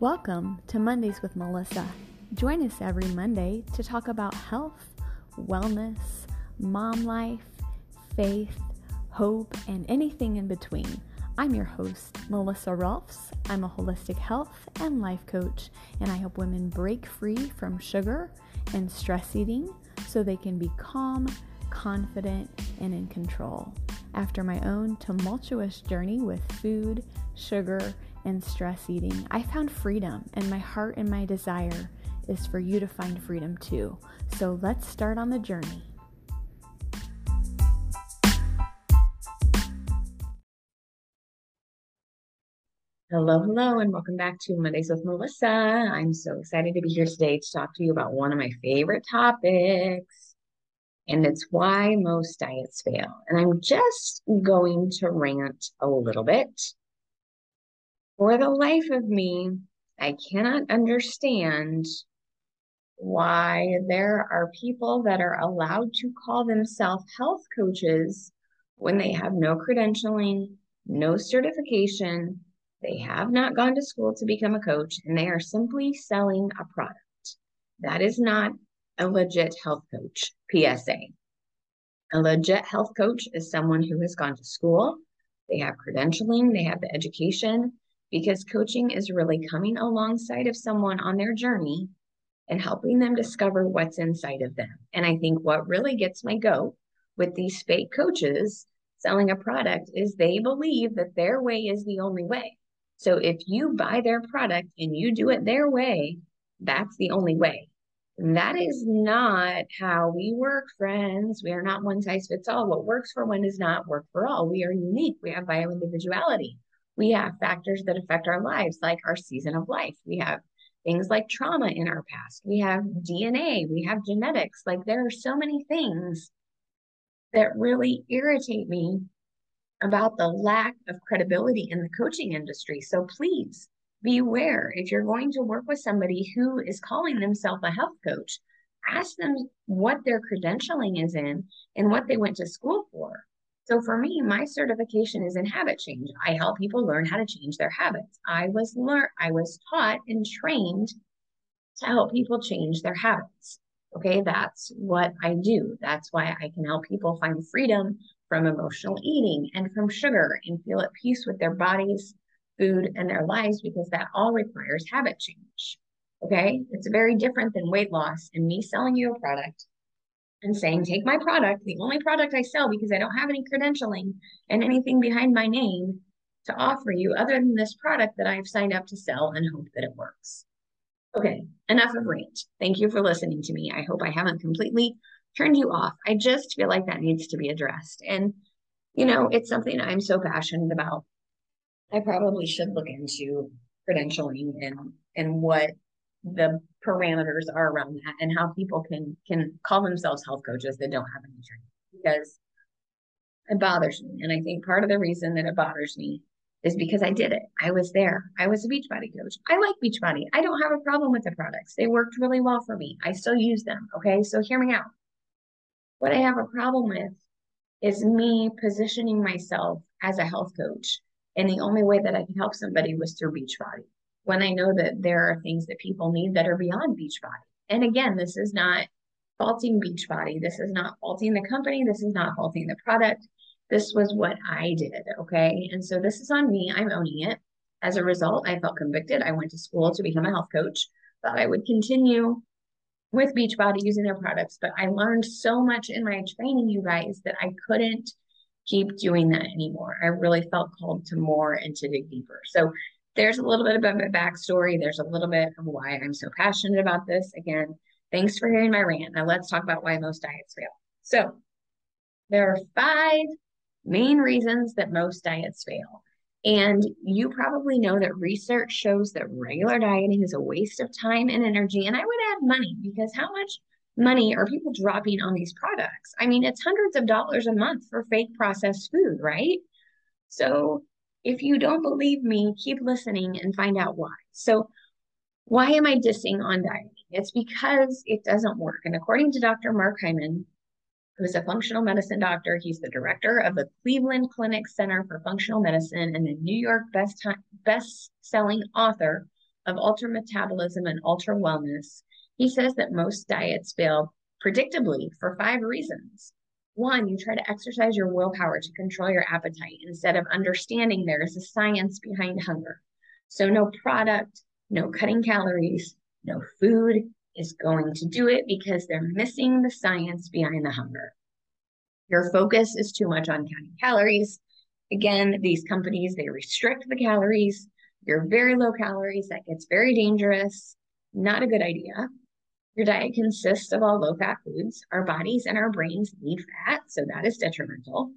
Welcome to Mondays with Melissa. Join us every Monday to talk about health, wellness, mom life, faith, hope, and anything in between. I'm your host, Melissa Rolfs. I'm a holistic health and life coach, and I help women break free from sugar and stress eating so they can be calm, confident, and in control. After my own tumultuous journey with food, sugar, and stress eating, I found freedom, and my heart and my desire is for you to find freedom too. So let's start on the journey. Hello, hello, and welcome back to Mondays with Melissa. I'm so excited to be here today to talk to you about one of my favorite topics, and it's why most diets fail. And I'm just going to rant a little bit. For the life of me, I cannot understand why there are people that are allowed to call themselves health coaches when they have no credentialing, no certification they have not gone to school to become a coach and they are simply selling a product. That is not a legit health coach, PSA. A legit health coach is someone who has gone to school, they have credentialing, they have the education, because coaching is really coming alongside of someone on their journey and helping them discover what's inside of them. And I think what really gets my goat with these fake coaches selling a product is they believe that their way is the only way. So if you buy their product and you do it their way, that's the only way. That is not how we work, friends. We are not one size fits all. What works for one does not work for all. We are unique. We have bio individuality. We have factors that affect our lives, like our season of life. We have things like trauma in our past. We have DNA. We have genetics. Like there are so many things that really irritate me about the lack of credibility in the coaching industry. So please beware if you're going to work with somebody who is calling themselves a health coach, ask them what their credentialing is in and what they went to school for. So for me, my certification is in habit change. I help people learn how to change their habits. I was learn I was taught and trained to help people change their habits. Okay, that's what I do. That's why I can help people find freedom from emotional eating and from sugar and feel at peace with their bodies, food, and their lives because that all requires habit change. Okay, it's very different than weight loss and me selling you a product and saying, take my product, the only product I sell because I don't have any credentialing and anything behind my name to offer you other than this product that I've signed up to sell and hope that it works. Okay, enough of rant. Thank you for listening to me. I hope I haven't completely turned you off. I just feel like that needs to be addressed. And, you know, it's something I'm so passionate about. I probably should look into credentialing and and what the parameters are around that and how people can can call themselves health coaches that don't have any training because it bothers me. And I think part of the reason that it bothers me is because I did it. I was there. I was a Beachbody coach. I like Beachbody. I don't have a problem with the products. They worked really well for me. I still use them. Okay. So hear me out. What I have a problem with is me positioning myself as a health coach. And the only way that I can help somebody was through Beachbody when I know that there are things that people need that are beyond Beachbody. And again, this is not faulting Beachbody. This is not faulting the company. This is not faulting the product. This was what I did. Okay. And so this is on me. I'm owning it. As a result, I felt convicted. I went to school to become a health coach, thought I would continue with Beachbody using their products, but I learned so much in my training, you guys, that I couldn't keep doing that anymore. I really felt called to more and to dig deeper. So there's a little bit about my backstory. There's a little bit of why I'm so passionate about this. Again, thanks for hearing my rant. Now let's talk about why most diets fail. So there are five main reasons that most diets fail. And you probably know that research shows that regular dieting is a waste of time and energy. And I would add money because how much money are people dropping on these products? I mean, it's hundreds of dollars a month for fake processed food, right? So if you don't believe me, keep listening and find out why. So, why am I dissing on dieting? It's because it doesn't work. And according to Dr. Mark Hyman, who's a functional medicine doctor. He's the director of the Cleveland Clinic Center for Functional Medicine and the New York best best selling author of ultra metabolism and ultra wellness, he says that most diets fail predictably for five reasons. One, you try to exercise your willpower to control your appetite instead of understanding there is a science behind hunger. So, no product, no cutting calories, no food is going to do it because they're missing the science behind the hunger. Your focus is too much on counting calories. Again, these companies, they restrict the calories. You're very low calories. That gets very dangerous. Not a good idea. Your diet consists of all low fat foods. Our bodies and our brains need fat, so that is detrimental.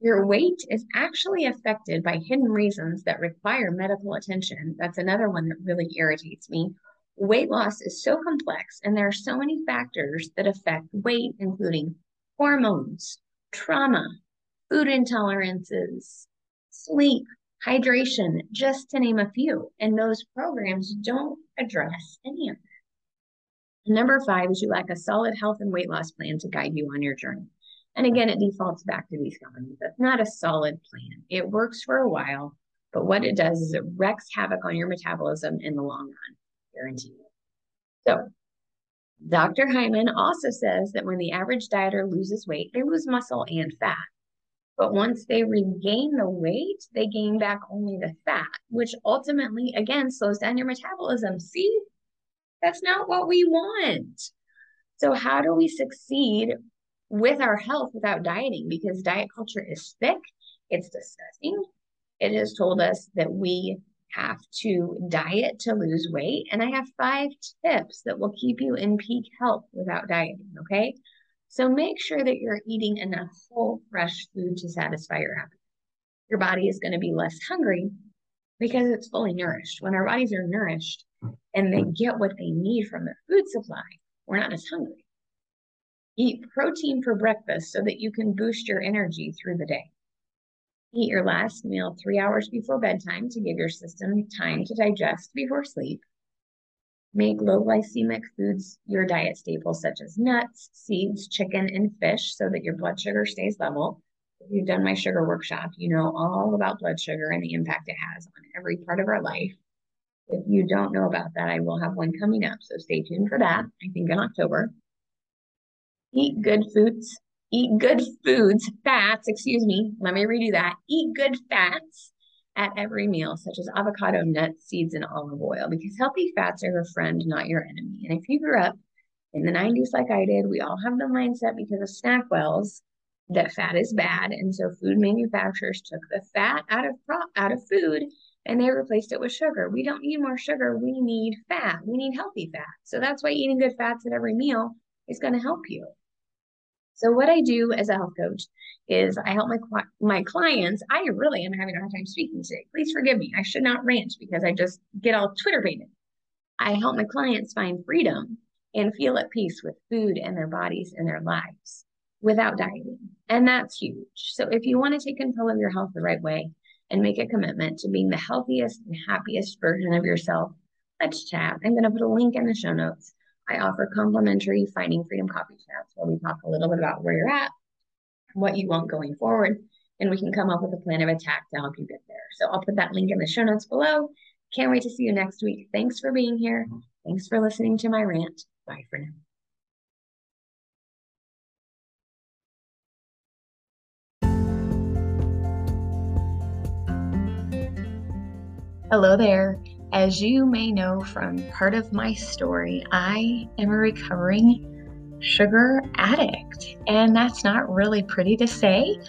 Your weight is actually affected by hidden reasons that require medical attention. That's another one that really irritates me. Weight loss is so complex, and there are so many factors that affect weight, including hormones, trauma, food intolerances, sleep, hydration, just to name a few. And those programs don't address any of that. Number five is you lack a solid health and weight loss plan to guide you on your journey. And again, it defaults back to these companies. That's not a solid plan. It works for a while, but what it does is it wreaks havoc on your metabolism in the long run, guaranteed. So Dr. Hyman also says that when the average dieter loses weight, they lose muscle and fat. But once they regain the weight, they gain back only the fat, which ultimately, again, slows down your metabolism. See, that's not what we want. So, how do we succeed with our health without dieting? Because diet culture is thick, it's disgusting. It has told us that we have to diet to lose weight. And I have five tips that will keep you in peak health without dieting. Okay. So make sure that you're eating enough whole, fresh food to satisfy your appetite. Your body is going to be less hungry because it's fully nourished. When our bodies are nourished and they get what they need from the food supply, we're not as hungry. Eat protein for breakfast so that you can boost your energy through the day. Eat your last meal three hours before bedtime to give your system time to digest before sleep. Make low glycemic foods your diet staples, such as nuts, seeds, chicken, and fish, so that your blood sugar stays level. If you've done my sugar workshop, you know all about blood sugar and the impact it has on every part of our life. If you don't know about that, I will have one coming up, so stay tuned for that, I think in October. Eat good foods Eat good foods, fats, excuse me, let me redo that. Eat good fats at every meal, such as avocado, nuts, seeds, and olive oil, because healthy fats are your friend, not your enemy. And if you grew up in the 90s like I did, we all have the mindset because of SnackWells that fat is bad. And so food manufacturers took the fat out of pro- out of food and they replaced it with sugar. We don't need more sugar. We need fat. We need healthy fat. So that's why eating good fats at every meal is going to help you. So what I do as a health coach is I help my my clients. I really am having a hard time speaking today. Please forgive me. I should not rant because I just get all Twitter baited. I help my clients find freedom and feel at peace with food and their bodies and their lives without dieting. And that's huge. So if you want to take control of your health the right way and make a commitment to being the healthiest and happiest version of yourself, let's chat. I'm going to put a link in the show notes I offer complimentary Finding Freedom coffee chats where we talk a little bit about where you're at, what you want going forward, and we can come up with a plan of attack to help you get there. So I'll put that link in the show notes below. Can't wait to see you next week. Thanks for being here. Thanks for listening to my rant. Bye for now. Hello there. As you may know from part of my story, I am a recovering sugar addict. And that's not really pretty to say,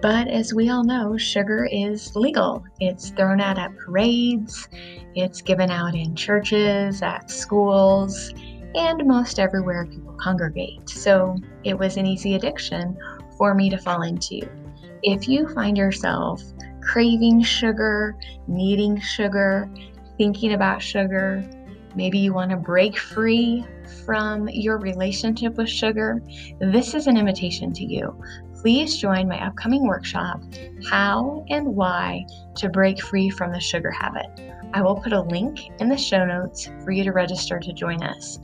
but as we all know, sugar is legal. It's thrown out at parades, it's given out in churches, at schools, and most everywhere people congregate. So it was an easy addiction for me to fall into. If you find yourself craving sugar, needing sugar, thinking about sugar. Maybe you want to break free from your relationship with sugar. This is an invitation to you. Please join my upcoming workshop, How and Why to Break Free from the Sugar Habit. I will put a link in the show notes for you to register to join us.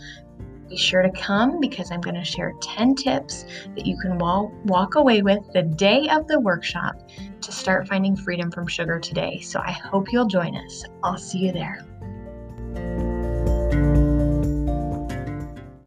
Be sure to come because I'm going to share 10 tips that you can walk away with the day of the workshop to start finding freedom from sugar today. So I hope you'll join us. I'll see you there.